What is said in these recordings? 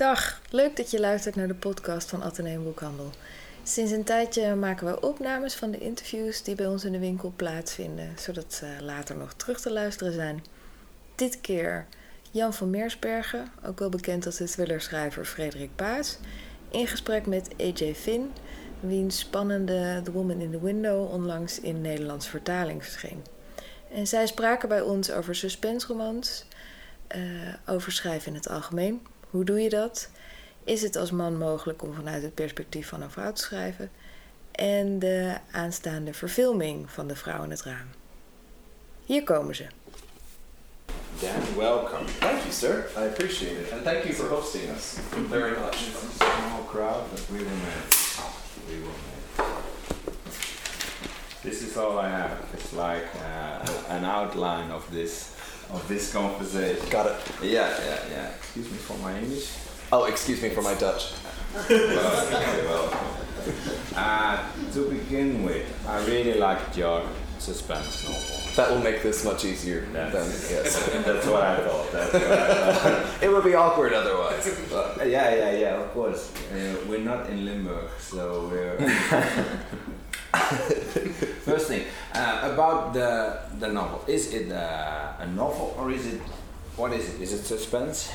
Dag, leuk dat je luistert naar de podcast van Atheneum Boekhandel. Sinds een tijdje maken we opnames van de interviews die bij ons in de winkel plaatsvinden, zodat ze later nog terug te luisteren zijn. Dit keer Jan van Meersbergen, ook wel bekend als de thrillerschrijver Frederik Paas, in gesprek met AJ Finn, wiens spannende The Woman in the Window onlangs in Nederlands vertaling verscheen. En zij spraken bij ons over suspenseromans, uh, over schrijven in het algemeen. Hoe doe je dat? Is het als man mogelijk om vanuit het perspectief van een vrouw te schrijven? En de aanstaande verfilming van De Vrouw in het Raam. Hier komen ze. Dan, welcome. Thank you, sir. I appreciate it. And thank you for hosting us very much. It's a small crowd, but we will make We will make This is all I have. It's like uh, an outline of this of this conversation. Got it. Yeah, yeah, yeah. Excuse me for my English. Oh, excuse me for my Dutch. well, well. Uh, to begin with, I really liked your suspense novel. That will make this much easier That's, then, yes. that's what I thought. What I thought. it would be awkward otherwise. Uh, yeah, yeah, yeah, of course. Uh, we're not in Limburg, so we're. First thing, uh, about the, the novel. Is it uh, a novel or is it. What is it? Is it suspense?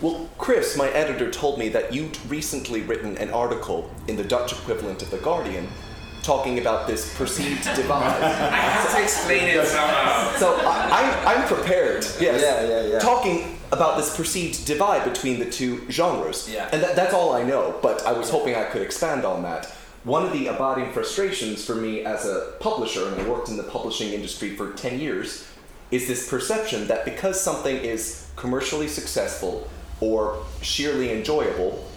Well, Chris, my editor, told me that you'd recently written an article in the Dutch equivalent of The Guardian talking about this perceived divide. I have to explain it somehow. So I, I'm, I'm prepared, yes. Yeah, yeah, yeah. Talking about this perceived divide between the two genres. Yeah. And that, that's all I know, but I was hoping I could expand on that. One of the abiding frustrations for me as a publisher, and I worked in the publishing industry for 10 years, is this perception that because something is commercially successful or sheerly enjoyable,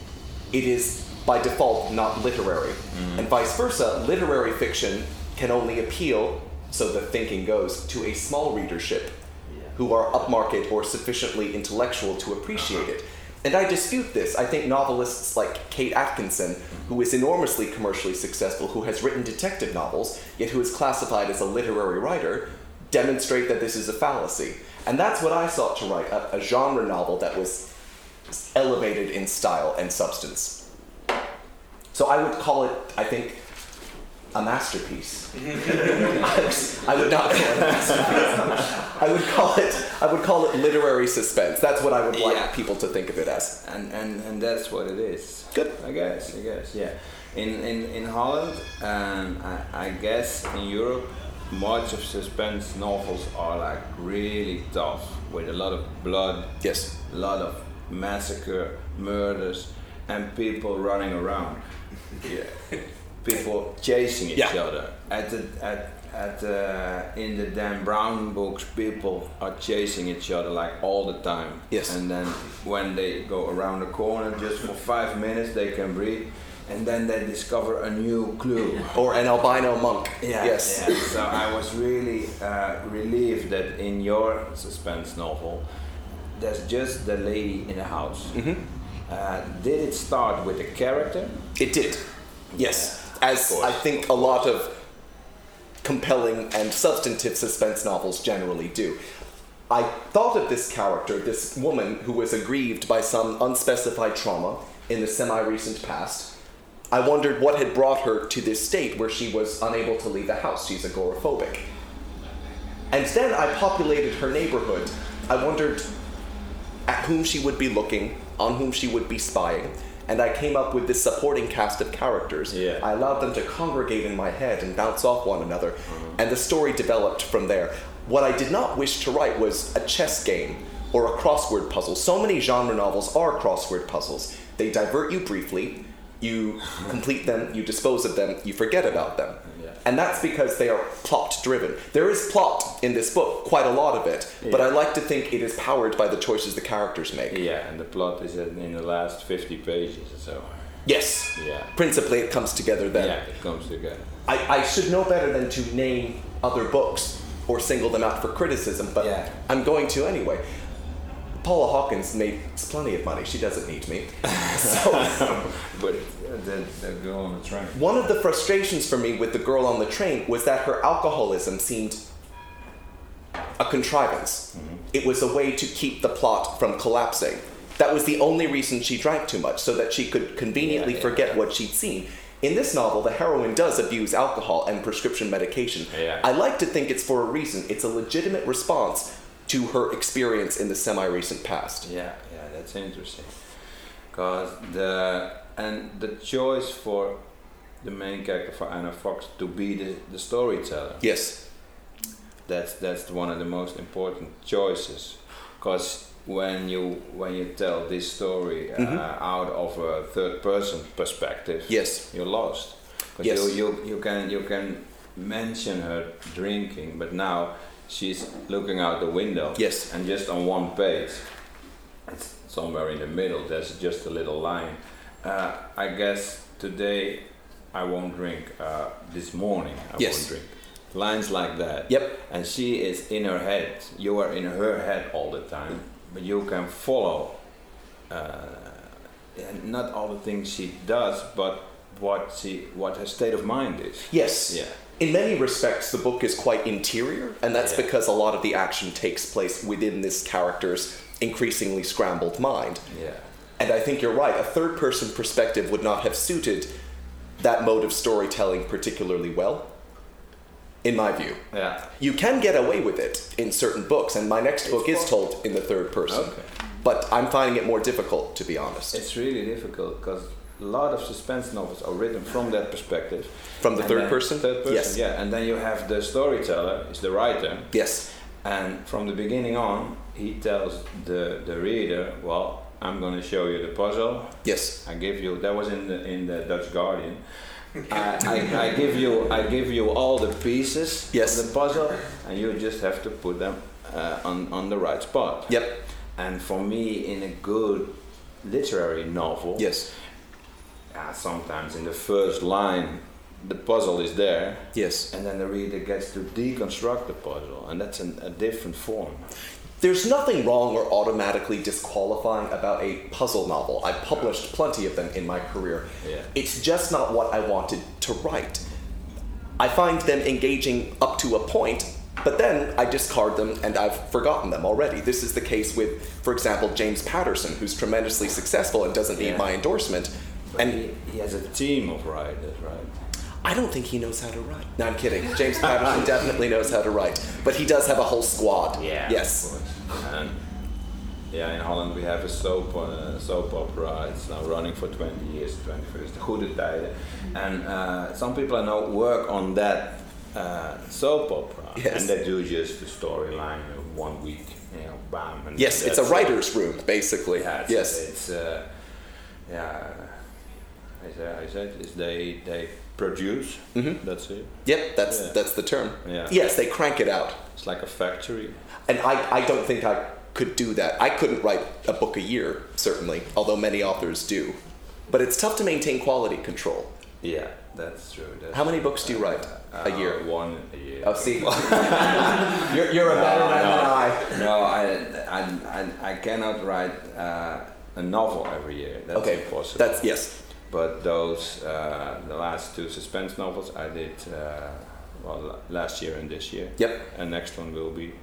it is by default not literary. Mm. And vice versa, literary fiction can only appeal, so the thinking goes, to a small readership who are upmarket or sufficiently intellectual to appreciate uh-huh. it. And I dispute this. I think novelists like Kate Atkinson, who is enormously commercially successful, who has written detective novels, yet who is classified as a literary writer, demonstrate that this is a fallacy. And that's what I sought to write a, a genre novel that was elevated in style and substance. So I would call it, I think, a masterpiece. I would not call it a masterpiece. I would call it I would call it literary suspense. That's what I would like Yeah. people to think of it as. And, and, and that's what it is. Good. I guess, I guess, yeah. In, in, in Holland, and I, I guess in Europe, much of suspense novels are like really tough with a lot of blood, Yes. a lot of massacre, murders, and people running around. Yeah. People chasing each Yeah. other. At the, at, at uh, in the Dan Brown books, people are chasing each other like all the time. Yes. And then when they go around the corner, just for five minutes, they can breathe, and then they discover a new clue. Or an albino monk. Yeah. Yes. yeah. So I was really uh, relieved that in your suspense novel, there's just the lady in the house. Mm-hmm. Uh, did it start with a character? It did. Yes. As. I think a lot of compelling and substantive suspense novels generally do. I thought of this character, this woman who was aggrieved by some unspecified trauma in the semi recent past. I wondered what had brought her to this state where she was unable to leave the house. She's agoraphobic. And then I populated her neighborhood. I wondered at whom she would be looking, on whom she would be spying, and I came up with this supporting cast of characters. Yeah. I allowed them to congregate in my head and bounce off one another, uh-huh. and the story developed from there. What I did not wish to write was a chess game or a crossword puzzle. So many genre novels are crossword puzzles. They divert you briefly, you complete them, you dispose of them, you forget about them. Yeah. And that's because they are plot driven. There is plot in this book, quite a lot of it, but I like to think it is powered by the choices the characters make. Yeah, and the plot is in the last 50 pages or so. Yes. Yeah. Principally, it comes together then. Yeah, it comes together. I, I should know better than to name other books or single them out for criticism, but Yeah. I'm going to anyway. Paula Hawkins makes plenty of money. She doesn't need me. so, But the, the girl on the train. one of the frustrations for me with the girl on the train was that her alcoholism seemed a contrivance. Mm-hmm. It was a way to keep the plot from collapsing. That was the only reason she drank too much, so that she could conveniently Yeah, yeah, forget yeah. what she'd seen. In this novel, the heroine does abuse alcohol and prescription medication. I like to think it's for a reason. It's a legitimate response to her experience in the semi-recent past. Yeah, yeah, that's interesting. Cause the and the choice for the main character for Anna Fox to be the, the storyteller. Yes. That's that's one of the most important choices. Cause when you when you tell this story uh, Mhm. out of a third person perspective, Yes. you're lost. Yes. you, you you can you can mention her drinking, but now she's looking out the window. Yes. And just on one page, it's somewhere in the middle. There's just a little line. Uh, I guess today I won't drink. Uh, this morning I Yes. won't drink. Lines like that. Yep. And she is in her head. You are in her head all the time, but you can follow. Uh, not all the things she does, but what she, what her state of mind is. Yes. Yeah. In many respects, the book is quite interior, and that's Yeah. because a lot of the action takes place within this character's increasingly scrambled mind. Yeah. And I think you're right, a third person perspective would not have suited that mode of storytelling particularly well, in my view. Yeah. You can get away with it in certain books, and my next book is told in the third person. Okay. But I'm finding it more difficult, to be honest. It's really difficult because a lot of suspense novels are written from that perspective. From the third person? Third person, Yes. yeah. And then you have the storyteller, is the writer, yes. and from the beginning on, he tells the, the reader, well, I'm going to show you the puzzle. Yes. I give you. That was in the in the Dutch Guardian. I, I, I give you I give you all the pieces Yes. of the puzzle, and you just have to put them uh, on on the right spot. Yep. And for me, in a good literary novel, Yes. uh, sometimes in the first line, the puzzle is there, Yes. and then the reader gets to deconstruct the puzzle, and that's an, a different form. There's nothing wrong or automatically disqualifying about a puzzle novel. I've published plenty of them in my career. Yeah. It's just not what I wanted to write. I find them engaging up to a point, but then I discard them and I've forgotten them already. This is the case with, for example, James Patterson, who's tremendously successful and doesn't need my endorsement. But And he, he has a team of writers, right? I don't think he knows how to write. No, I'm kidding. James Patterson definitely knows how to write, but he does have a whole squad. Yeah. Yes. And yeah, in Holland we have a soap uh, soap opera. It's now running for 20 years, 21st, Goede Tijden. And uh, some people I know work on that uh, soap opera, Yes. and they do just the storyline of one week, you know, bam. And Yes, it's a writer's room, basically. Yeah, it's, yes. It's uh, yeah. I said, I said is they they produce. Mhm. That's it. Yep, that's Yeah. that's the term. Yeah. Yes, they crank it out. It's like a factory. And I, I don't think I could do that. I couldn't write a book a year, certainly, although many authors do. But it's tough to maintain quality control. Yeah, that's true. That's How many books do you write a Uh, year? One a year. Oh, see, you're, you're a better man than I. No, I, I, I, I cannot write uh, a novel every year. That's okay, impossible. that's yes. But those, uh, the last two suspense novels I did, uh, well, last year and this year. Yep. And next one will be.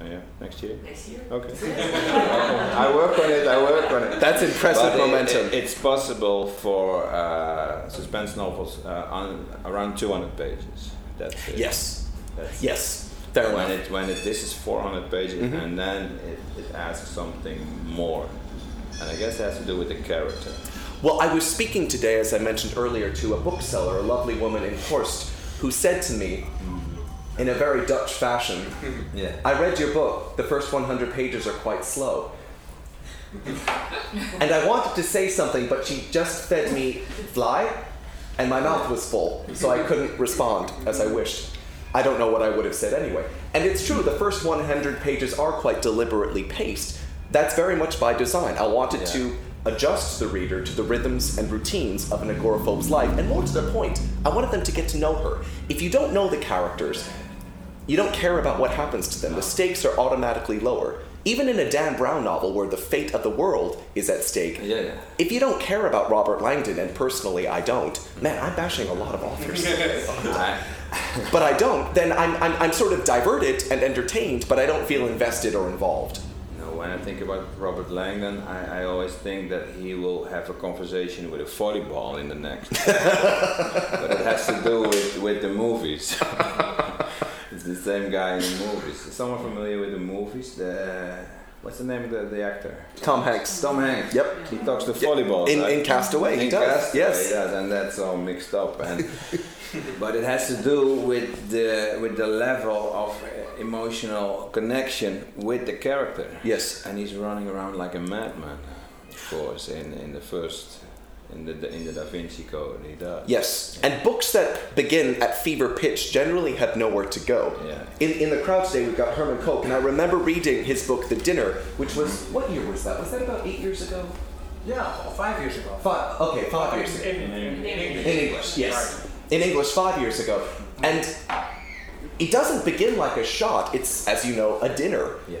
Oh, yeah, next year. Next year? Okay. I work on it. I work on it. That's impressive But momentum. it- it's possible for uh, suspense novels uh, on around 200 pages. That's it. yes, That's yes. Fair when enough. it when it this is 400 pages Mhm. and then it, it asks something more, and I guess it has to do with the character. Well, I was speaking today, as I mentioned earlier, to a bookseller, a lovely woman in Horst, who said to me, in a very Dutch fashion, Yeah. I read your book. The first 100 pages are quite slow. and I wanted to say something, but she just fed me vlaai, and my mouth was full, so I couldn't respond as I wished. I don't know what I would have said anyway. And it's true, the first 100 pages are quite deliberately paced. That's very much by design. I wanted Yeah. to adjust the reader to the rhythms and routines of an agoraphobe's life, and more to the point, I wanted them to get to know her. If you don't know the characters, you don't care about what happens to them. The stakes are automatically lower. Even in a Dan Brown novel where the fate of the world is at stake, Yeah, yeah. if you don't care about Robert Langdon, and personally I don't, man, I'm bashing a lot of authors, but I don't, then I'm, I'm, I'm sort of diverted and entertained, but I don't feel invested or involved. no, when I think about Robert Langdon, I, I always think that he will have a conversation with a volleyball in the next. but it has to do with, with the movies. it's the same guy in the movies. Is someone familiar with the movies? The what's the name of the, the actor? Tom Hanks. Tom Hanks. Yep. He talks to volleyball. In, in Castaway, he In does. Castaway, yes. he does, and that's all mixed up. And but it has to do with the with the level of uh, emotional connection with the character. Yes. And he's running around like a madman, of course, in, in the first, in the in the Da Vinci Code, he does. Yes, and books that begin at fever pitch generally have nowhere to go. Yeah. In, in the crowd today, we've got Herman Koch, and I remember reading his book, The Dinner, which was, mm-hmm. what year was that? Was that about eight years ago? Yeah, oh, five years ago. Five, okay, five years ago. In, in, in English. In English, yes. In English, five years ago. And it doesn't begin like a shot, it's, as you know, a dinner. Yeah.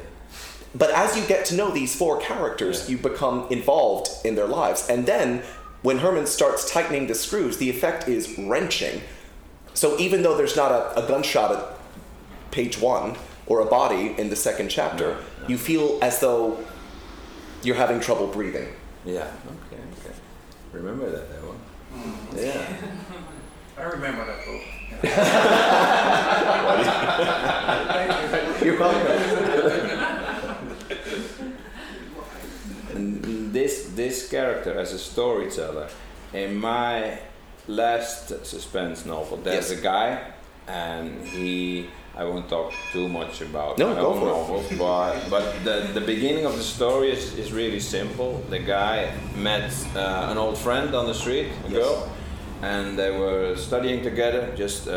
But as you get to know these four characters, Yeah. you become involved in their lives. And then, when Herman starts tightening the screws, the effect is wrenching. So even though there's not a, a gunshot at page one or a body in the second chapter, No, no. you feel as though you're having trouble breathing. Yeah. Okay. Okay. Remember that, that one. Mm-hmm. Yeah. I remember that book. You're welcome. And this this character as a storyteller in my last suspense novel there's Yes. a guy and he I won't talk too much about No, my own novels but but the, the beginning of the story is, is really simple the guy met uh, an old friend on the street a Yes. girl and they were studying together just uh,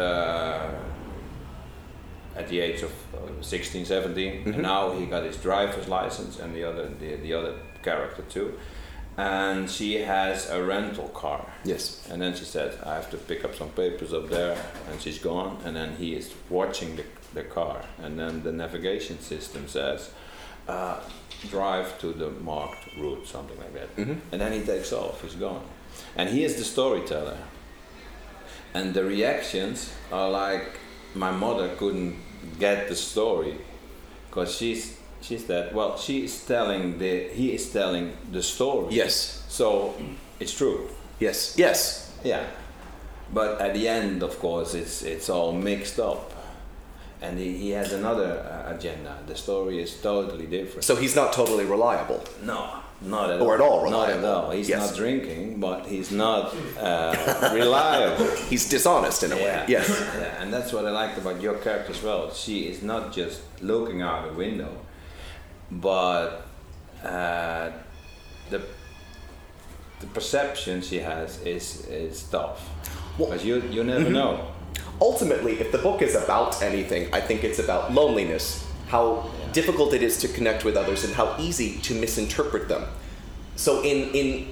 at the age of uh, 16, 17. Mhm. And now he got his driver's license and the other the, the other character too. And she has a rental car. Yes. And then she said, I have to pick up some papers up there. And she's gone. And then he is watching the, the car. And then the navigation system says, uh, drive to the marked route, something like that. Mhm. And then he takes off, he's gone. And he is the storyteller. And the reactions are like, my mother couldn't get the story because she's she's that well she is telling the he is telling the story Yes. so it's true Yes. Yes. yeah but at the end of course it's it's all mixed up and he, he has another uh, agenda the story is totally different So he's not totally reliable. no not at Or all at all not at all he's Yes. not drinking but he's not uh, reliable He's dishonest in a way. Yes. Yeah, and that's what I liked about your character as well. She is not just looking out the window, but uh, the the perception she has is is tough. Well- Because you you never know. ultimately, if the book is about anything, I think it's about loneliness, how difficult it is to connect with others, and how easy to misinterpret them. So, in, in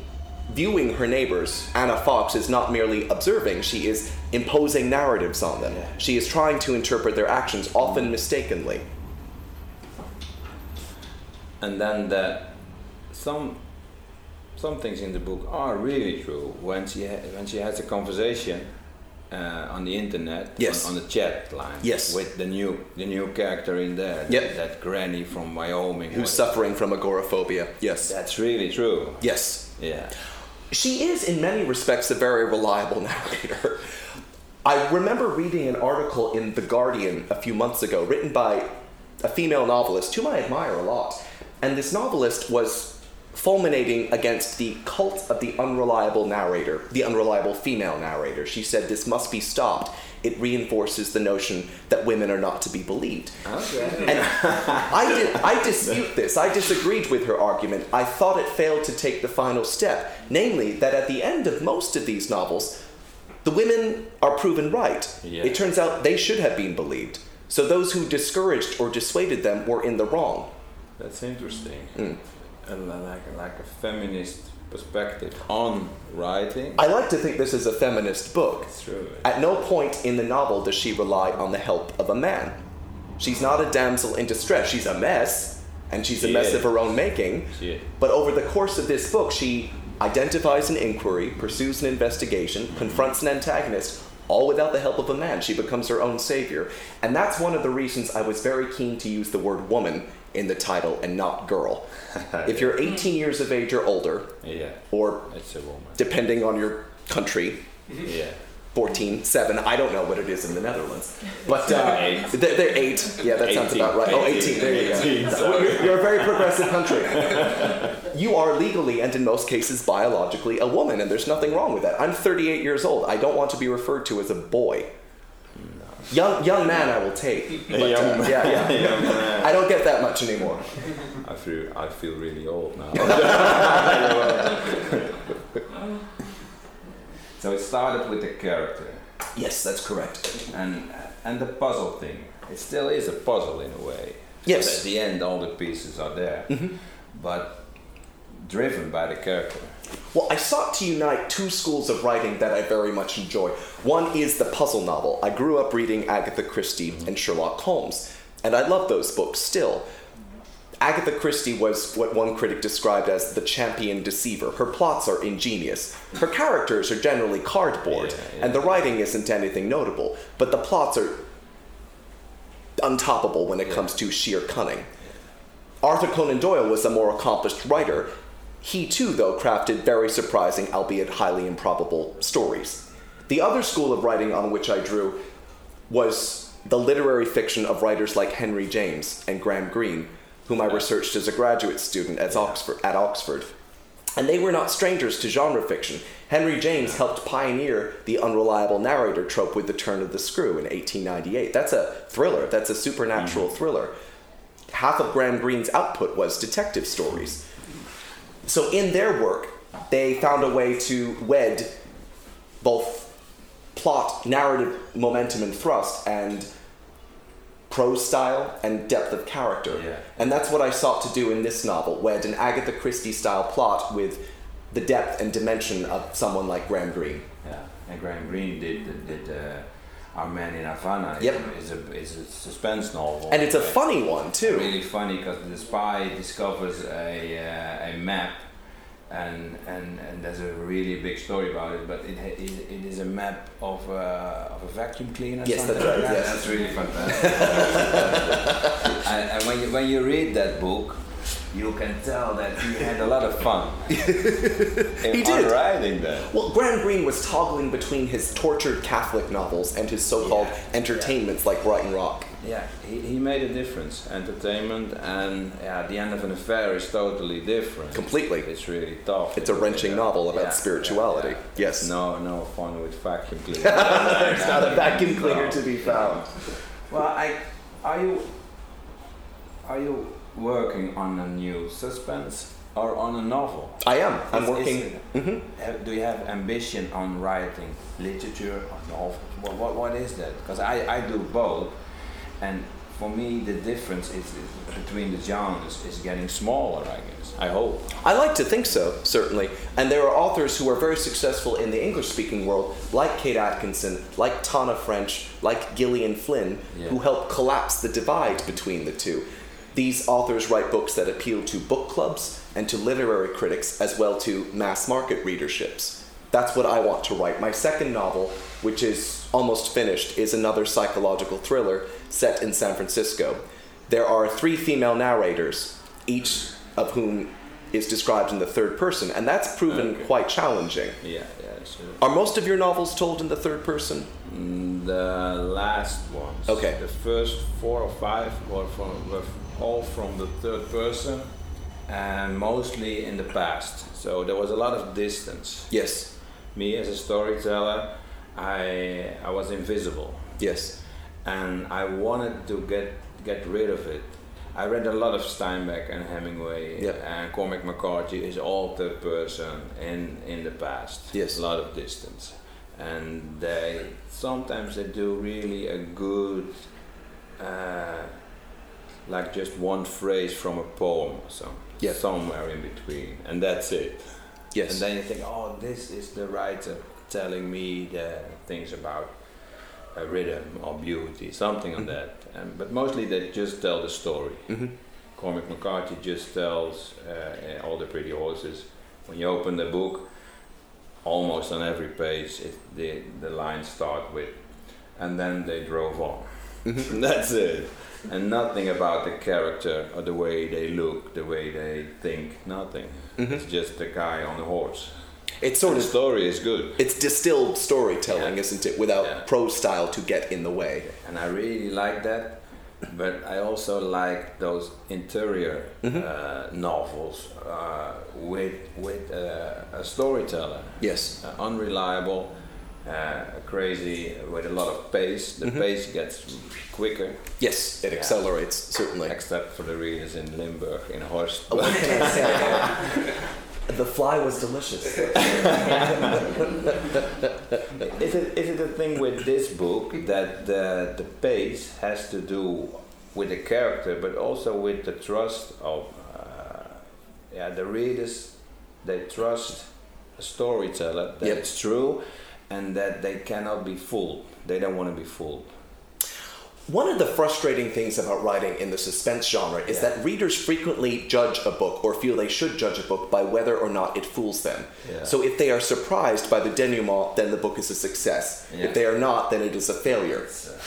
viewing her neighbors, Anna Fox is not merely observing, she is imposing narratives on them. Yeah. She is trying to interpret their actions, often mistakenly. And then that some some things in the book are really true. When she ha- when she has a conversation uh, on the internet, Yes. on, on the chat line, Yes. with the new the new character in there, Yep. that granny from Wyoming, Who's suffering from agoraphobia? Yes. That's really true. Yes. Yeah. She is, in many respects, a very reliable narrator. I remember reading an article in The Guardian a few months ago, written by a female novelist whom I admire a lot. And this novelist was fulminating against the cult of the unreliable narrator, the unreliable female narrator. She said this must be stopped. It reinforces the notion that women are not to be believed. Okay. And I, did, I dispute this. I disagreed with her argument. I thought it failed to take the final step, namely that at the end of most of these novels, the women are proven right. Yeah. It turns out they should have been believed. So those who discouraged or dissuaded them were in the wrong. That's interesting. Mm. And like like a feminist perspective on writing. I like to think this is a feminist book. It's true. At no point in the novel does she rely on the help of a man. She's not a damsel in distress. She's a mess, and she's a mess is. of her own making. She. But over the course of this book, she identifies an inquiry, pursues an investigation, confronts an antagonist, all without the help of a man. She becomes her own savior. And that's one of the reasons I was very keen to use the word woman in the title and not girl. if you're 18 years of age or older, Yeah, or it's a woman. depending on your country, Yeah. 14, 7, I don't know what it is in the Netherlands. But uh, Eight. They're, they're 8. Yeah, that sounds about right. Oh, 18, there you go. 18. You're, you're a very progressive country. you are legally and in most cases biologically a woman, and there's nothing wrong with that. I'm 38 years old. I don't want to be referred to as a boy. Young, young man, I will take. But, young uh, man. Yeah, yeah. Young man. I don't get that much anymore. I feel I feel really old now. so it started with the character Yes, that's correct. and and the puzzle thing. It still is a puzzle in a way. Yes. But at the end, all the pieces are there, but driven by the character. Well, I sought to unite two schools of writing that I very much enjoy. One is the puzzle novel. I grew up reading Agatha Christie mm-hmm. and Sherlock Holmes, and I love those books still. Agatha Christie was what one critic described as the champion deceiver. Her plots are ingenious. Her characters are generally cardboard, Yeah, yeah. and the writing isn't anything notable, but the plots are untoppable when it comes to sheer cunning. Arthur Conan Doyle was a more accomplished writer. He too, though, crafted very surprising, albeit highly improbable, stories. The other school of writing on which I drew was the literary fiction of writers like Henry James and Graham Greene, whom I researched as a graduate student at Oxford. At Oxford. And they were not strangers to genre fiction. Henry James helped pioneer the unreliable narrator trope with The Turn of the Screw in 1898. That's a thriller, that's a supernatural mm-hmm. thriller. Half of Graham Greene's output was detective stories. So in their work, they found a way to wed both plot, narrative momentum and thrust, and prose style and depth of character. Yeah. And that's what I sought to do in this novel, wed an Agatha Christie style plot with the depth and dimension of someone like Graham Greene. Yeah, and Graham Greene did did uh, Our Man in Havana. Yep. is a is a suspense novel. And it's a funny one too. really funny because the spy discovers a uh, a map. And, and, and there's a really big story about it, but it, it, it is a map of, uh, of a vacuum cleaner. Yes, something that's right, yes. That's really fantastic. and, and when you when you read that book, you can tell that he had a lot of fun. He did. writing that. Well, Graham Greene was toggling between his tortured Catholic novels and his so-called Yeah. entertainments like Brighton Rock. Yeah, he, he made a difference. Entertainment and yeah, the end of an affair is totally different. Completely. It's really tough. It's a wrenching Yeah. novel about Yeah, spirituality. yeah, yeah. Yes. No, no fun with vacuum cleaner. There's not a vacuum cleaner to be found. Well, I are you are you working on a new suspense or on a novel? I am. I'm Is- is working. it- Mhm. have- do you have ambition on writing literature or novel? What, what, what is that? Because I, I do both, and for me the difference is, is between the genres is getting smaller. I guess. I hope. I like to think so, certainly. And there are authors who are very successful in the English speaking world, like Kate Atkinson, like Tana French, like Gillian Flynn, Yeah. who help collapse the divide between the two. These authors write books that appeal to book clubs and to literary critics, as well to mass market readerships. That's what I want to write. My second novel, which is almost finished, is another psychological thriller set in San Francisco. There are three female narrators, each of whom is described in the third person, and that's proven Okay. quite challenging. Yeah, yeah. Sure. Are most of your novels told in the third person? Mm, The last ones. Okay. The first four or five were from were all from the third person, and mostly in the past. So there was a lot of distance. Yes. Me as a storyteller, I I was invisible, Yes. and I wanted to get get rid of it. I read a lot of Steinbeck and Hemingway, Yep. and Cormac McCarthy is all third person in in the past. Yes. a lot of distance, and they sometimes they do really a good, uh, like just one phrase from a poem or something. Yes. somewhere in between, and that's it. Yes. And then you think, oh, this is the writer telling me the things about a rhythm or beauty, something on that. And, but mostly they just tell the story. hmm Cormac McCarthy just tells uh, all the pretty horses. When you open the book, almost on every page, it, the, the lines start with, and then they drove on. That's it. And nothing about the character or the way they look, the way they think, nothing. It's just the guy on the horse. It's sort the of story is good. it's distilled storytelling, Yeah. isn't it? Without Yeah. prose style to get in the way. and I really like that. But I also like those interior Mm-hmm. uh, novels uh, with with uh, a storyteller, Yes. uh, unreliable, uh, crazy, with a lot of pace. The Mm-hmm. pace gets quicker, Yes, it Yeah. accelerates certainly. except for the readers in Limburg in Horst. What can I say? the vlaai was delicious. Is it is it a thing with this book that the the pace has to do with the character, but also with the trust of uh, yeah the readers? They trust a storyteller that Yep. it's true, and that they cannot be fooled. They don't want to be fooled. One of the frustrating things about writing in the suspense genre is Yeah. that readers frequently judge a book or feel they should judge a book by whether or not it fools them. Yeah. So if they are surprised by the denouement, then the book is a success. Yeah. If they are not, then it is a failure. It's, uh.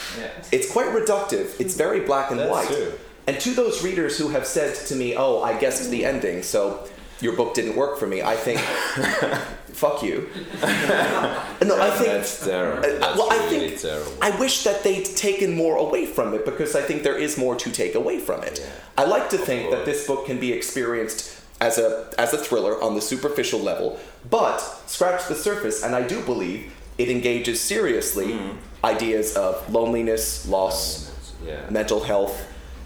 It's quite reductive. It's very black and That's white. true. And to those readers who have said to me, "Oh, I guessed the ending, so your book didn't work for me," I think, "Fuck you." no, I think that's terrible. uh, That's well, I really think terrible. I wish that they'd taken more away from it because I think there is more to take away from it. Yeah. I like to think that this book can be experienced as a as a thriller on the superficial level, but scratch the surface, and I do believe it engages seriously Mm-hmm. ideas of loneliness, loss, yeah. mental health.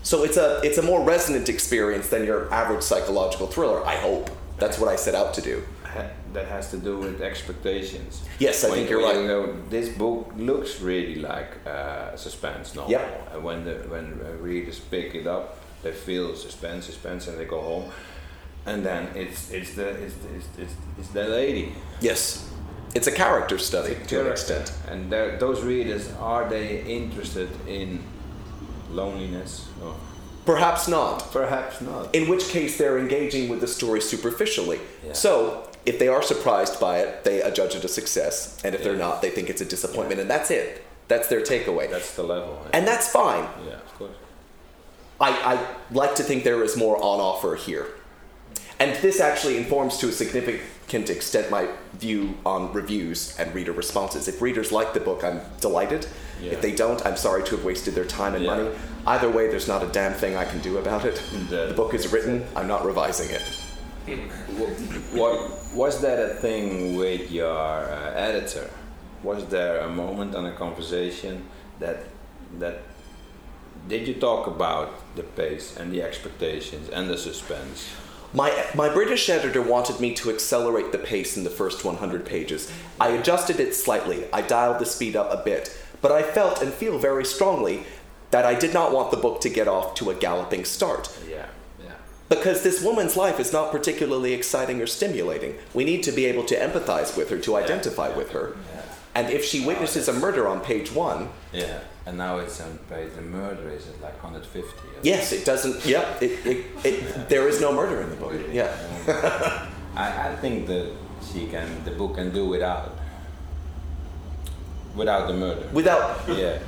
So it's a it's a more resonant experience than your average psychological thriller. I hope that's what I set out to do. Ha- that has to do with expectations. Yes, I When- think you're right. you go, this book looks really like uh, a suspense novel. Yep. And when the when uh, readers pick it up, they feel suspense, suspense, and they go home. And then it's it's the it's it's, it's, it's the lady. Yes, it's a character study a to an extent. And those readers are they interested in loneliness? Or Perhaps not. perhaps not. In which case, they're engaging with the story superficially. Yeah. So, if they are surprised by it, they adjudge it a success. And if they're not, they think it's a disappointment. And that's it. That's their takeaway. That's the level. and that's fine. yeah, of course. I, I like to think there is more on offer here. And this actually informs to a significant extent my view on reviews and reader responses. If readers like the book, I'm delighted. Yeah. If they don't, I'm sorry to have wasted their time and Yeah. money. Either way, there's not a damn thing I can do about it. The book is written, I'm not revising it. What was that a thing with your uh, editor? Was there a moment on a conversation that that did you talk about the pace and the expectations and the suspense? My, my British editor wanted me to accelerate the pace in the first 100 pages. I adjusted it slightly, I dialed the speed up a bit, but I felt and feel very strongly that I did not want the book to get off to a galloping start. Yeah, yeah. Because this woman's life is not particularly exciting or stimulating. We need to be able to empathize with her, to identify yeah, with her. yeah. And if she witnesses a murder on page one, Yeah, and now it's um, on page. The murder is at like 150. or yes, it doesn't, yeah, it, it, it, there is no murder in the book. Really? Yeah. I, I think that she can, the book can do without, without the murder. Without, yeah.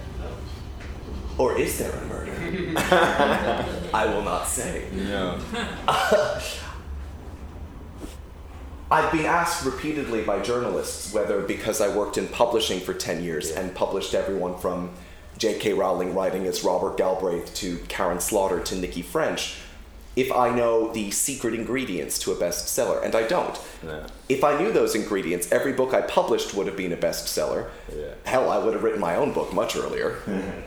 or is there a murder? I will not say. No. I've been asked repeatedly by journalists whether because I worked in publishing for 10 years Yeah. and published everyone from J.K. Rowling writing as Robert Galbraith to Karin Slaughter to Nikki French, if I know the secret ingredients to a bestseller, and I don't. No. If I knew those ingredients, every book I published would have been a bestseller. Yeah. Hell, I would have written my own book much earlier.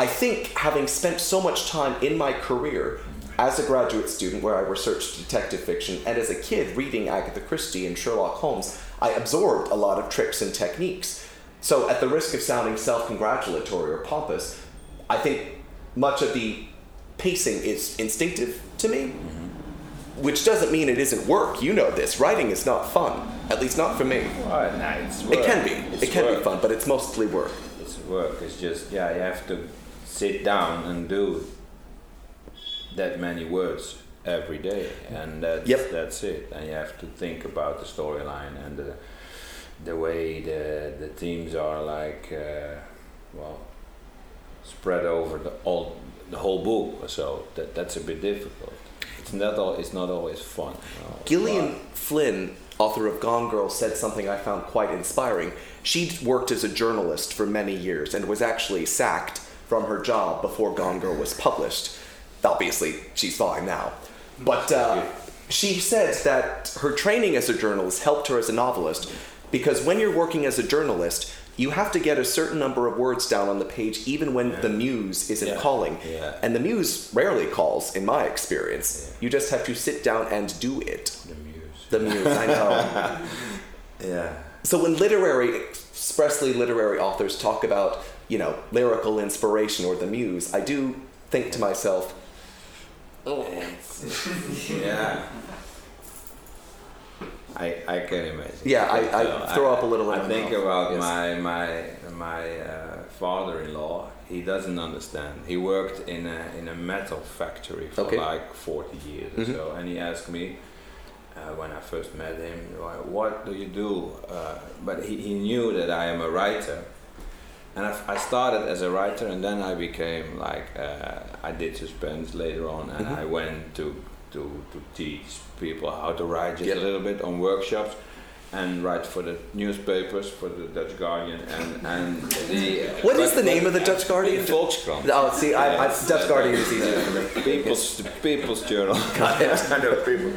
I think having spent so much time in my career as a graduate student where I researched detective fiction and as a kid reading Agatha Christie and Sherlock Holmes, I absorbed a lot of tricks and techniques. So, at the risk of sounding self congratulatory or pompous, I think much of the pacing is instinctive to me, mm-hmm. which doesn't mean it isn't work. You know this. Writing is not fun, at least not for me. Well, no. It can be. It's it can work. be fun, but it's mostly work. It's work. It's just yeah, you have to sit down and do that many words every day, and that's Yep. that's it. And you have to think about the storyline and the the way the the themes are like. Uh, well, spread over the all the whole book. So that that's a bit difficult. It's not all. It's not always fun. Gillian Flynn, author of Gone Girl, said something I found quite inspiring. She'd worked as a journalist for many years and was actually sacked from her job before Gone Girl was published. Obviously, she's fine now. But uh, she said that her training as a journalist helped her as a novelist because when you're working as a journalist, you have to get a certain number of words down on the page even when the muse isn't Yeah. calling. Yeah. And the muse rarely calls, in my experience. You just have to sit down and do it. The muse. The muse, I know. Yeah. So when literary, expressly literary authors talk about, you know, lyrical inspiration or the muse, I do think to myself, oh. yeah. I, I can imagine. Yeah, I- I So throw up a little I think mouth, about yes. my my my uh, father-in-law. He doesn't understand. He worked in a in a metal factory for Okay. like 40 years Mhm. or so, and he asked me uh, when I first met him, "What do you do?" Uh, but he, he knew that I am a writer, and I, I started as a writer, and then I became like uh, I did suspense later on, and Mhm. I went to to to teach people how to write just Yep. a little bit on workshops. And write for the newspapers, for the Dutch Guardian, and and the. What is the name of the Dutch Guardian? Volkskrant. oh, see, I, I, Dutch uh, Guardian is easier for me. the People's, the People's Journal. I know people.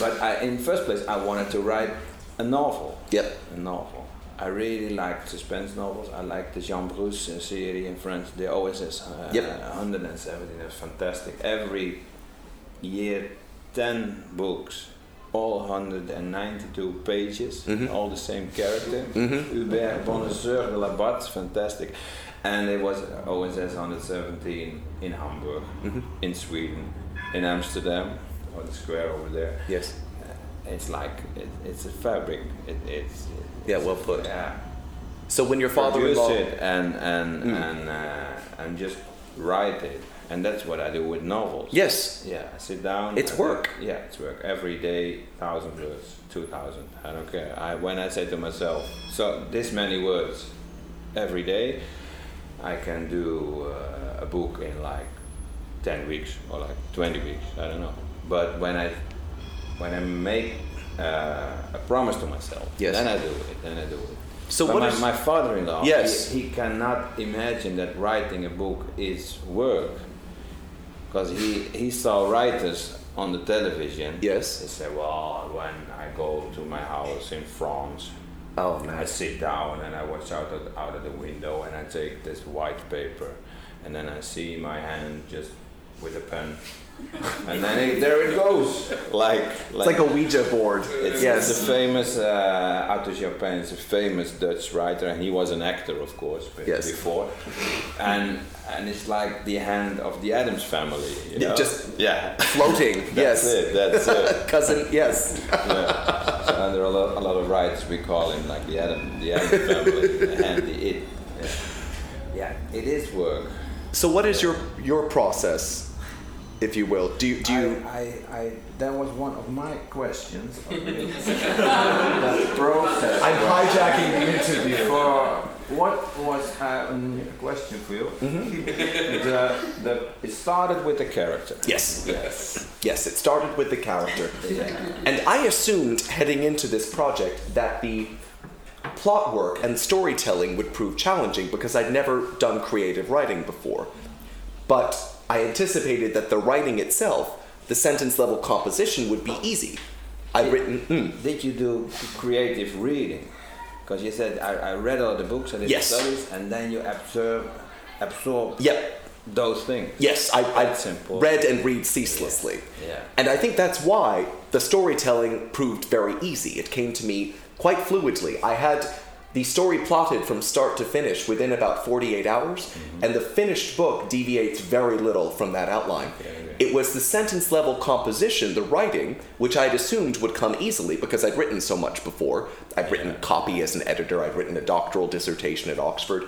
But I, in first place, I wanted to write a novel. Yep. A novel. I really like suspense novels. I like the Jean Bruce uh, series in French. The OSS uh, Yep. 117. That's fantastic. Every year, 10 books. All 192 pages, Mhm. all the same character. Hubert Bonheur de la Batte, fantastic. And it was OSS 117 in Hamburg, Mhm. in Sweden, in Amsterdam, on the square over there. Yes. Uh, It's like it, it's a fabric. It, it's Yeah, well put. yeah. So when your father-in-law, it and and Mm. and uh, and just write it, and that's what I do with novels. yes, Yeah, I sit down. It's I work. yeah, it's work. Every day, thousand words, two thousand. I don't care. I when I say to myself, so this many words every day, I can do uh, a book in like ten weeks or like twenty weeks. I don't know. But when I when I make uh, a promise to myself, Yes. then I do it. Then I do it. So but what my, is- my father-in-law? Yes. he, he cannot imagine that writing a book is work because he, he saw writers on the television. Yes. He said, well, when I go to my house in France, oh I sit down and I watch out of, out of the window and I take this white paper and then I see my hand just with a pen. And then it, there it goes. Like, It's like a Ouija board. it's, yes. it's a famous uh, Arthur Japin is a famous Dutch writer, and he was an actor, of course, Yes. before. And and it's like the hand of the Addams family. You know? just- yeah. Floating. That's yes. it. That's it. Cousin. Yes. Yeah. So under a lot, a lot of writers, we call him like the Adam, the Addams family, the hand, the it. Yeah. yeah, it is work. So what is your your process, if you will? Do you do you? I, I, I, that was one of my questions. that process. I'm hijacking the interview. For what was uh, a question for you? Mm-hmm. the, the, it started with the character. Yes. Yes. Yes. It started with the character, and I assumed heading into this project that the plot work and storytelling would prove challenging because I'd never done creative writing before. But I anticipated that the writing itself, the sentence level composition, would be easy. I'd written. Mm, Did you do creative reading? Because you said I, I read all the books, did Yes. studies, and then you absorb, absorb yep. those things. Yes, I, I simple. read and read ceaselessly. Yeah. And I think that's why the storytelling proved very easy. It came to me quite fluidly. I had the story plotted from start to finish within about 48 hours, Mm-hmm. and the finished book deviates very little from that outline. It was the sentence level composition, the writing, which I'd assumed would come easily because I'd written so much before. I'd written copy as an editor, I'd written a doctoral dissertation at Oxford.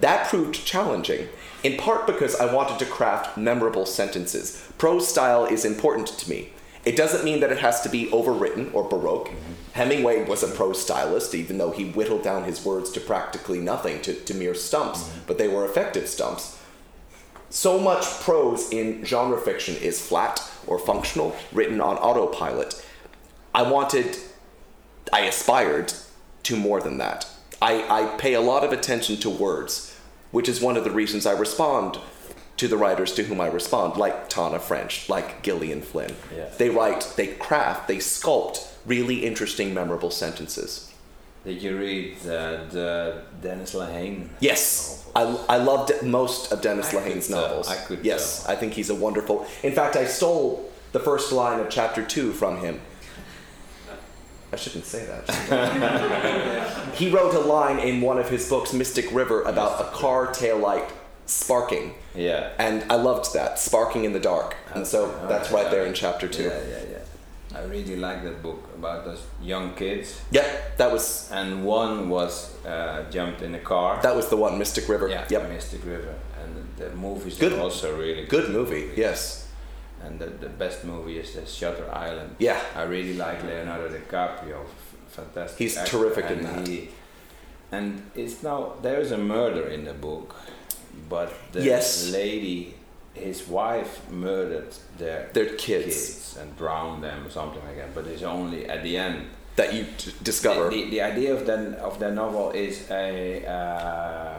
That proved challenging, in part because I wanted to craft memorable sentences. Prose style is important to me. It doesn't mean that it has to be overwritten or baroque. Mm-hmm. Hemingway was a prose stylist, even though he whittled down his words to practically nothing, to, to mere stumps, mm-hmm. but they were effective stumps. So much prose in genre fiction is flat or functional, written on autopilot. I wanted, I aspired to more than that. I, I pay a lot of attention to words, which is one of the reasons I respond to the writers to whom I respond, like Tana French, like Gillian Flynn. Yeah. They write, they craft, they sculpt really interesting, memorable sentences. Did you read uh, the Dennis Lehane? Yes, I, I loved most of Dennis I Lehane's could tell, novels. I could yes, tell. I think he's a wonderful. In fact, I stole the first line of chapter two from him. I shouldn't say that. he wrote a line in one of his books, Mystic River, about a car taillight sparking, Yeah. and I loved that sparking in the dark, and so that's right there in chapter two. Yeah, yeah, yeah. I really like that book about those young kids. Yeah, that was And one was uh, jumped in a car. that was the one, Mystic River. yeah, Yep, Mystic River. And the movies Good- are also really good movie. Yes. And the, the best movie is the Shutter Island. Yeah. I really like Leonardo DiCaprio. Fantastic. He's actor, terrific in that. He, and it's now there is a murder in the book, but the Yes. lady, his wife, murdered their Their kids. kids and drowned them or something like that. But it's only at the end. That you d- discover. The, the, the idea of the of the novel is a uh,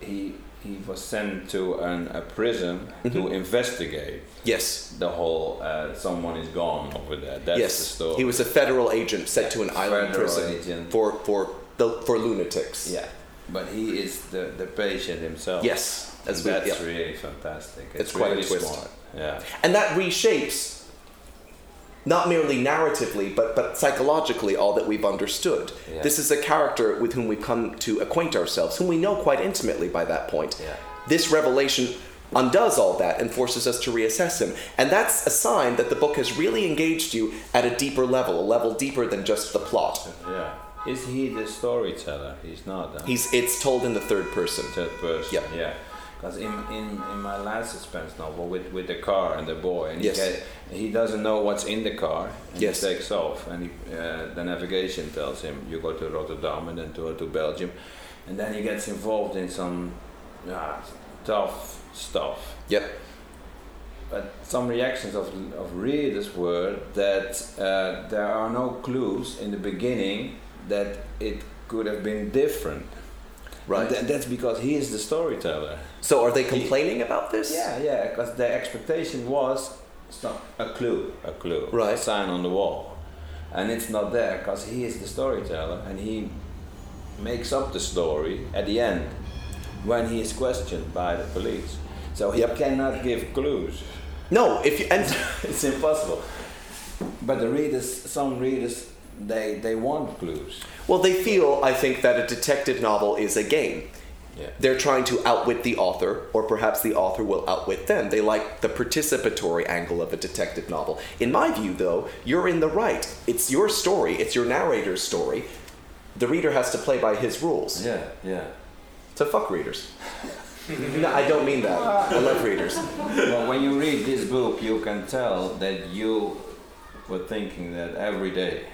he he was sent to an, a prison to Mhm. investigate yes. the whole uh, someone is gone over there. That's yes, the story. he was a federal agent sent to an island prison agent. for for the for lunatics. yeah, but he is the, the patient himself. Yes, as we, that's yeah. really fantastic. It's quite a twist. Smart. Yeah, and that reshapes not merely narratively but but psychologically all that we've understood. Yeah. This is a character with whom we've come to acquaint ourselves, whom we know quite intimately by that point. Yeah. This revelation undoes all that and forces us to reassess him. And that's a sign that the book has really engaged you at a deeper level, a level deeper than just the plot. yeah. Is he the storyteller? He's not. Huh? He's it's told in the third person. third person. Yep. Yeah. Because in, in, in my last suspense novel with, with the car and the boy, and Yes. he, get, he doesn't know what's in the car, and Yes. he takes off, and he, uh, the navigation tells him you go to Rotterdam and then to, to Belgium, and then he gets involved in some yeah, tough stuff. Yep. But some reactions of, of readers were that uh, there are no clues in the beginning that it could have been different. Right. And tha- that's because he is the storyteller. So are they complaining about this? Yeah, yeah, because the expectation was it's not a clue, a clue, Right. a sign on the wall, and it's not there because he is the storyteller and he makes up the story at the end when he is questioned by the police. So he Yep. cannot give clues. No, if you and it's impossible. But the readers, some readers, they they want clues. well they feel I think that a detective novel is a game. Yeah. They're trying to outwit the author, or perhaps the author will outwit them. They like the participatory angle of a detective novel. In my view, though, you're in the right. It's your story, it's your narrator's story. The reader has to play by his rules. Yeah, yeah. So fuck readers. no, I don't mean that. I love readers. well, when you read this book, you can tell that you were thinking that every day.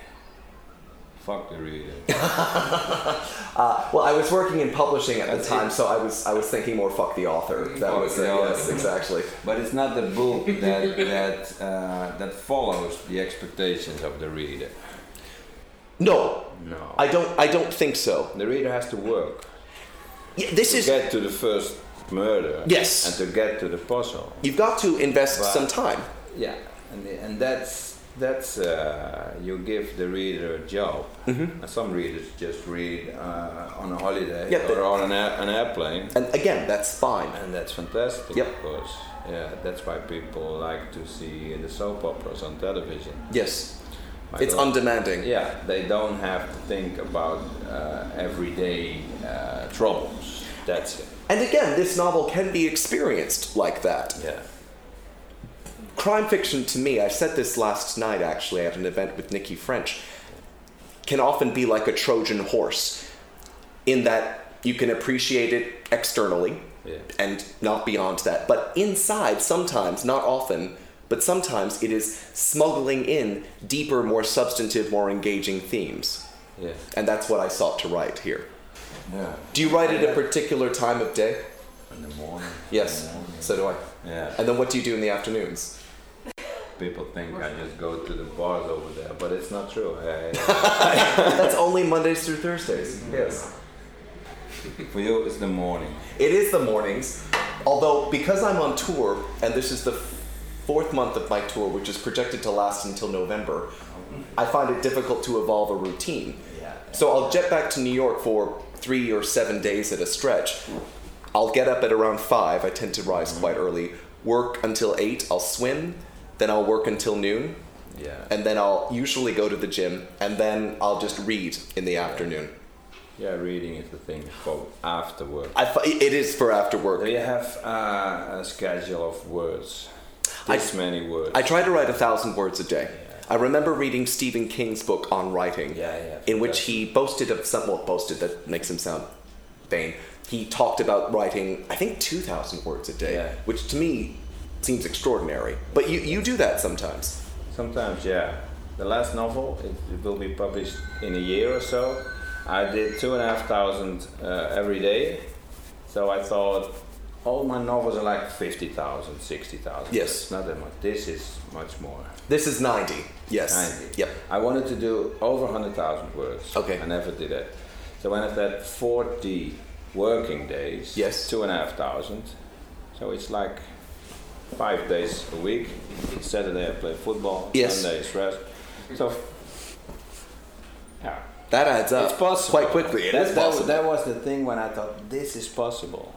Fuck the reader. Uh, well, I was working in publishing at the That's time, it. so I was I was thinking more fuck the author. That Fuck was the. Yes, exactly. But it's not the book that that uh, that follows the expectations of the reader. No, No. I don't. I don't think so. the reader has to work Yeah, this to is. get to the first murder. Yes. And to get to the puzzle. You've got to invest But- some time. Yeah, and and that's that's uh, you give the reader a job. Mm-hmm. Some readers just read uh, on a holiday Yeah, or on an, air, an airplane, And again, that's fine. and that's fantastic. Yep. Of course, yeah, that's why people like to see the soap operas on television. Yes, My it's daughter- undemanding. Yeah, they don't have to think about uh, everyday uh, troubles. That's it. And again, this novel can be experienced like that. Yeah. Crime fiction, to me, I said this last night actually at an event with Nikki French, can often be like a Trojan horse, in that you can appreciate it externally Yeah. and not beyond that. But inside, sometimes, not often, but sometimes it is smuggling in deeper, more substantive, more engaging themes. Yeah. And that's what I sought to write here. Yeah. Do you write at a particular time of day? in the morning. Yes, the morning. so do I. Yeah. And then what do you do in the afternoons? People think I just go to the bars over there, but it's not true. I, That's only Mondays through Thursdays. Yes. for you, it's the morning. It is the mornings, although because I'm on tour and this is the fourth month of my tour, which is projected to last until November, I find it difficult to evolve a routine. Yeah. So I'll jet back to New York for three or seven days at a stretch. I'll get up at around five. I tend to rise quite early. Work until eight. I'll swim. Then I'll work until noon. Yeah. And then I'll usually go to the gym. And then I'll just read in the afternoon. Yeah, reading is the thing for after work. I fi- it is for after work. Do you have uh, a schedule of words? I- This many words. I try to write a thousand words a day. Yeah. I remember reading Stephen King's book on writing, Yeah, yeah. in which he boasted of some. Well, boasted that makes him sound vain. He talked about writing, I think, two thousand words a day, Yeah. which to me seems extraordinary. But you you do that sometimes. Sometimes, yeah. The last novel, it, it will be published in a year or so. I did two and a half thousand uh, every day. So I thought all my novels are like 50,000, 60,000. Yes. It's not that much. This is much more. This is ninety. Yes. 90. Yep. I wanted to do over 100,000 words. Okay. I never did it. So when I had 40 working days, Yes. two and a half thousand. So it's like five days a week. Saturday I play football, Yes. Sunday is rest. So, yeah. That adds up. It's possible. quite quickly. It that, is that- possible. That, was the thing when I thought this is possible.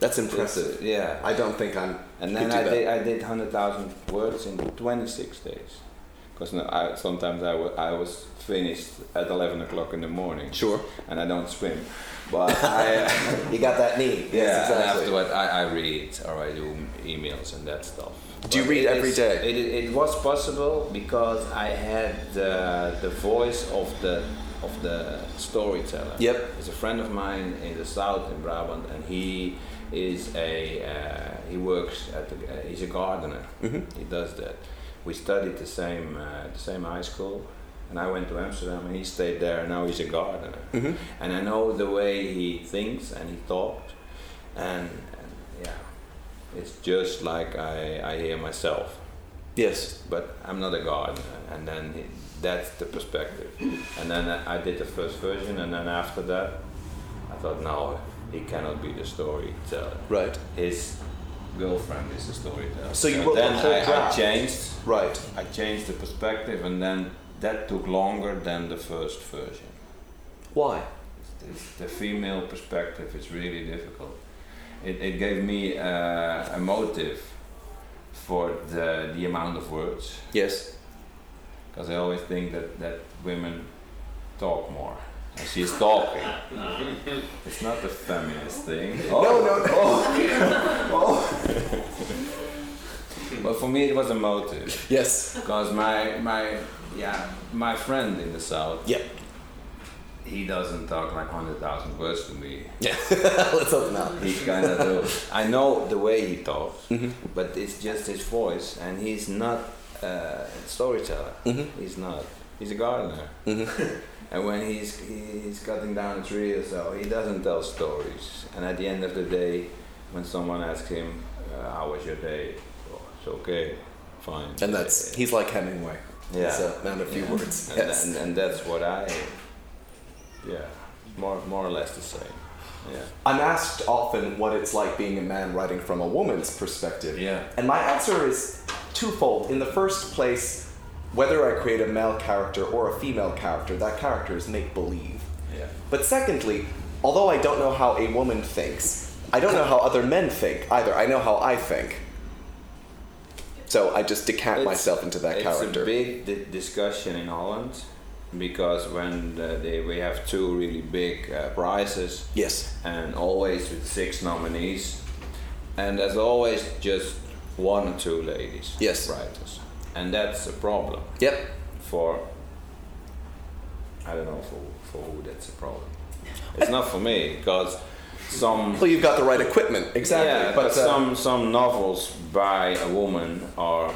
That's impressive. yeah. I don't think I'm. And then I did, I did 100,000 words in 26 days. Because I, sometimes I was finished at 11 o'clock in the morning. Sure. And I don't swim. But I, uh, You got that knee. yeah, Yes, and exactly. afterward I, I read or I do emails and that stuff. Do you But read it every is- day? It, it, was possible because I had uh, the voice of the of the storyteller. Yep. He's a friend of mine in the south in Brabant, and he is a uh, he works at the, uh, he's a gardener. Mhm. He does that. We studied the same uh, the same high school, and I went to Amsterdam, and he stayed there. And now he's a gardener, Mhm. and I know the way he thinks and he talks, and, and yeah, it's just like I I hear myself Yes. but I'm not a gardener. And then he, that's the perspective. And then I did the first version, and then after that, I thought, no, he cannot be the storyteller. Right. His girlfriend is the storyteller. So you And wrote the then whole I, I changed. Right. I changed the perspective, and then that took longer than the first version. Why? It's the female perspective is really difficult. It, it gave me uh, a motive for the, the amount of words Yes. because I always think that, that women talk more. She's talking. it's not a feminist thing. No, no, no. But for me, it was a motive Yes. because my my yeah my friend in the south Yep. he doesn't talk like hundred thousand words to me. Yeah. Let's hope not. He kind of do. I know the way he talks, Mhm. but it's just his voice, and he's not a storyteller. Mhm. He's not. He's a gardener. Mhm. And when he's he's cutting down a tree or so, he doesn't tell stories. And at the end of the day, when someone asks him, uh, "How was your day?" Oh, it's okay, fine. And that's he's like Hemingway. yeah. He's a few Yeah. words. And, Yes. and, and that's what I, yeah, more more or less the same. Yeah. I'm asked often what it's like being a man writing from a woman's perspective. Yeah. And my answer is twofold. In the first place, whether I create a male character or a female character, that character is make believe. Yeah. But secondly, although I don't know how a woman thinks, I don't know how other men think either. I know how I think. So I just decant It's- myself into that character. it's a big di- discussion in Holland because when the, they, we have two really big uh, prizes yes. and always with six nominees, and there's always just one or two ladies Yes. writers, and that's a problem Yep. for I don't know for for who that's a problem. It's not for me because some Well, you've got the right equipment. Exactly. yeah, but but, uh, some some novels by a woman are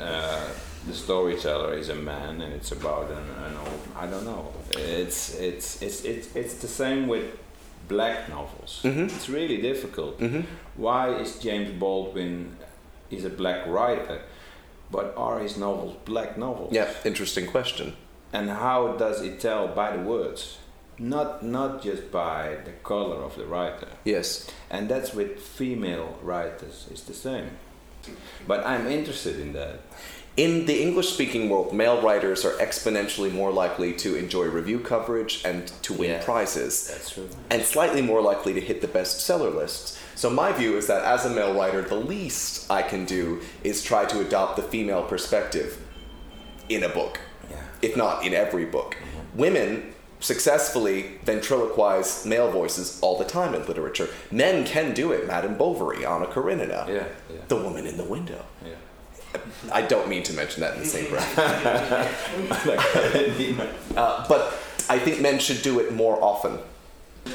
uh, the storyteller is a man, and it's about an, an old. I don't know. It's it's it's it's it's the same with black novels. Mhm. It's really difficult. Mhm. Why is James Baldwin is a black writer, but are his novels black novels? Yeah, interesting question. And how does it tell by the words? Not not just by the color of the writer. Yes. And that's with female writers, it's the same. But I'm interested in that. In the English speaking world, male writers are exponentially more likely to enjoy review coverage and to win Yeah. prizes, That's true. and slightly more likely to hit the bestseller lists. So, my view is that as a male writer, the least I can do is try to adopt the female perspective in a book, Yeah. if not in every book. Women successfully ventriloquize male voices all the time in literature. Men can do it. Madame Bovary, Anna Karenina, Yeah, yeah. the woman in the window. Yeah. I don't mean to mention that in the same breath. Uh, but I think men should do it more often.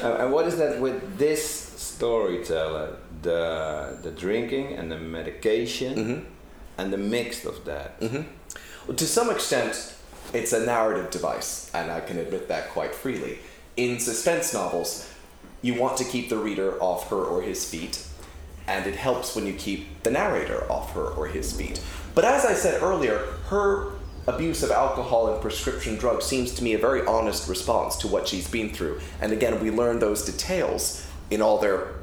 Uh, and what is that with this storyteller? The the drinking and the medication Mhm. and the mix of that. hmm Well, to some extent, it's a narrative device, and I can admit that quite freely. In suspense novels, you want to keep the reader off her or his feet, and it helps when you keep the narrator off her or his feet. But as I said earlier, her abuse of alcohol and prescription drugs seems to me a very honest response to what she's been through. And again, we learn those details in all their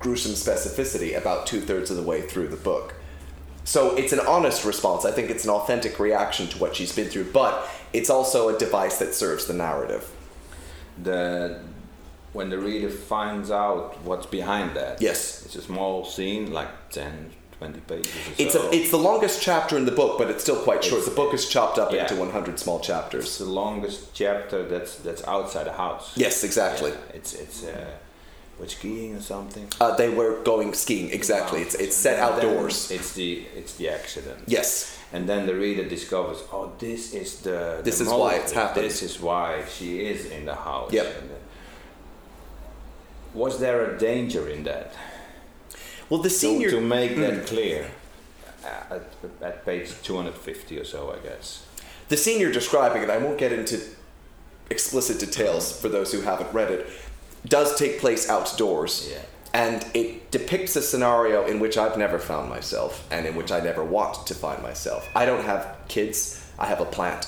gruesome specificity about two thirds of the way through the book. So it's an honest response. I think it's an authentic reaction to what she's been through, but it's also a device that serves the narrative. The when the reader finds out what's behind that. Yes. It's a small scene, like 10, 20 pages It's so. a, it's the longest chapter in the book, but it's still quite short. It's- The book is chopped up yeah. into 100 small It's chapters. the longest chapter that's that's outside the house. Yes, exactly. Yeah, it's it's uh, skiing or something. Uh, they were going skiing. Exactly. It's it's set outdoors. It's the it's the accident. Yes. And then the reader discovers, oh, this is the. This the is why it's happened. This is why she is in the house. Yep. And, uh, was there a danger in that? Well, the To, senior to make Hmm. that clear, uh, at, at page two hundred fifty or so, I guess. the senior describing it, I won't get into explicit details for those who haven't read it, does take place outdoors. Yeah. And it depicts a scenario in which I've never found myself and in which I never want to find myself. I don't have kids, I have a plant.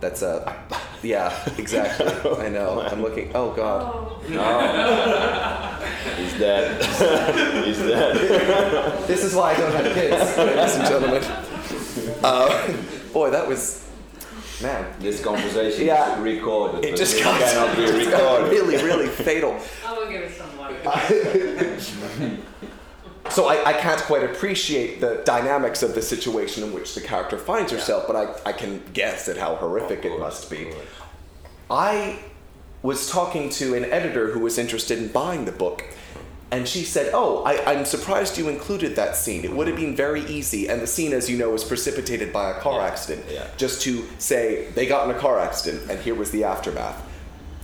That's a. Yeah, exactly. I know. I'm looking. Oh, God. He's dead. He's dead. This is why I don't have kids, ladies and gentlemen. Uh, boy, that was. Man. This conversation Yeah. is recorded. It but just it got, cannot be it just got recorded. really, really fatal. I'm gonna give it some water. So I, I can't quite appreciate the dynamics of the situation in which the character finds herself, but I, I can guess at how horrific it must be. I was talking to an editor who was interested in buying the book, and she said, Oh, I, I'm surprised you included that scene. It would have been very easy. And the scene, as you know, was precipitated by a car Yeah, accident. yeah. Just to say, they got in a car accident, and here was the aftermath.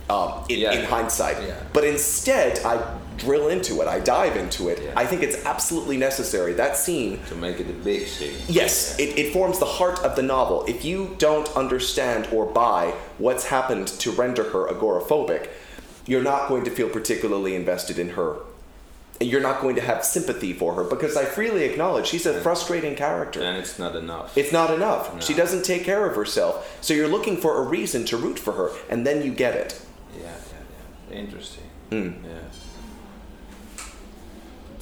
Um, in, Yeah. in hindsight. But instead, I drill into it, I dive into it. Yeah. I think it's absolutely necessary. That scene To make it a big scene. Yes, it, it forms the heart of the novel. If you don't understand or buy what's happened to render her agoraphobic, you're not going to feel particularly invested in her. You're not going to have sympathy for her because I freely acknowledge she's a frustrating character. And it's not enough. It's not enough. No. She doesn't take care of herself. So you're looking for a reason to root for her, and then you get it. Yeah, yeah, yeah. Interesting. Mm. Yeah.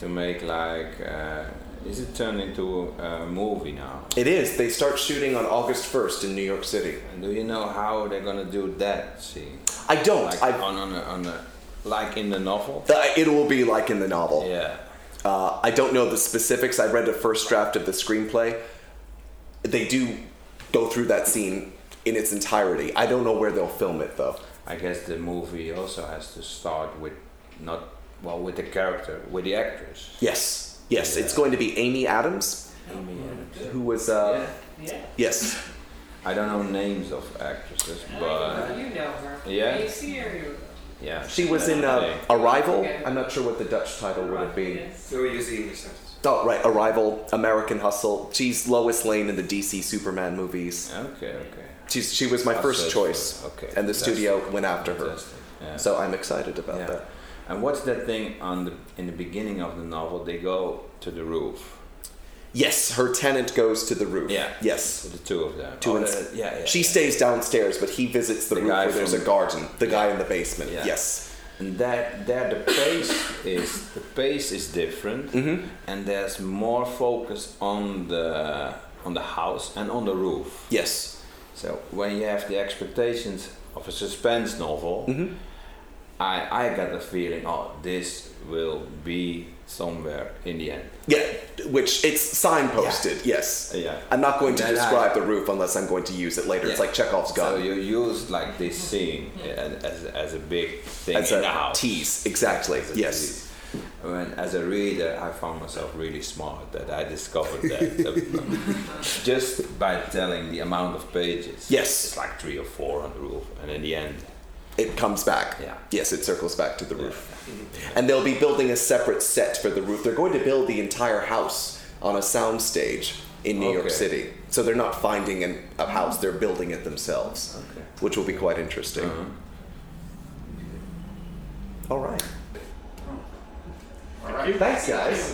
To make like, uh, is it turned into a movie now? It is. They start shooting on August 1st in New York City. And do you know how they're gonna do that scene? I don't. Like I, on, on, a, on a, like in the novel? the- it will be like in the novel. Yeah. Uh, I don't know the specifics. I read the first draft of the screenplay. They do go through that scene in its entirety. I don't know where they'll film it though. I guess the movie also has to start with not well with the character, with the actress. Yes, yes, it's going to be Amy Adams, Amy Adams. who was. Uh, Yeah. Yes, I don't know names of actresses, but You know her. Yeah. You see her, yeah. she was in uh, Arrival. I'm not sure what the Dutch title would have been. Yes. So we use English sentence. Oh, right. Arrival, American Hustle. She's Lois Lane in the DC Superman movies. Okay, okay. She's, she was my first choice. okay, And the studio went after her. Yeah. So I'm excited about Yeah. that. And what's that thing on the in the beginning of the novel? They go to the roof. Yes, her tenant goes to the roof. Yeah. Yes. The two of them. Two Oh, the- yeah, yeah. she yeah. stays downstairs, but he visits the, The roof where there's a garden. The guy in the basement. Yeah. Yes. And that there the pace is the pace is different, Mm-hmm. and there's more focus on the on the house and on the roof. Yes. So when you have the expectations of a suspense novel, Mm-hmm. I I got the feeling, oh, this will be somewhere in the end. Yeah, which it's signposted. Yes. Yeah. I'm not going to Then I- describe the roof unless I'm going to use it later. It's like Chekhov's gun. So you use like this scene as, as, as a big thing As in a the house. tease. Exactly. As Yes. tease. When, as a reader, I found myself really smart that I discovered that just by telling the amount of pages. Yes. it's like three or four on the roof, and in the end, It comes back. Yeah. Yes, it circles back to the roof. And they'll be building a separate set for the roof. They're going to build the entire house on a sound stage in New York City. So they're not finding an, a house, they're building it themselves, Okay. which will be quite interesting. Uh-huh. All right. All right. Thanks, guys.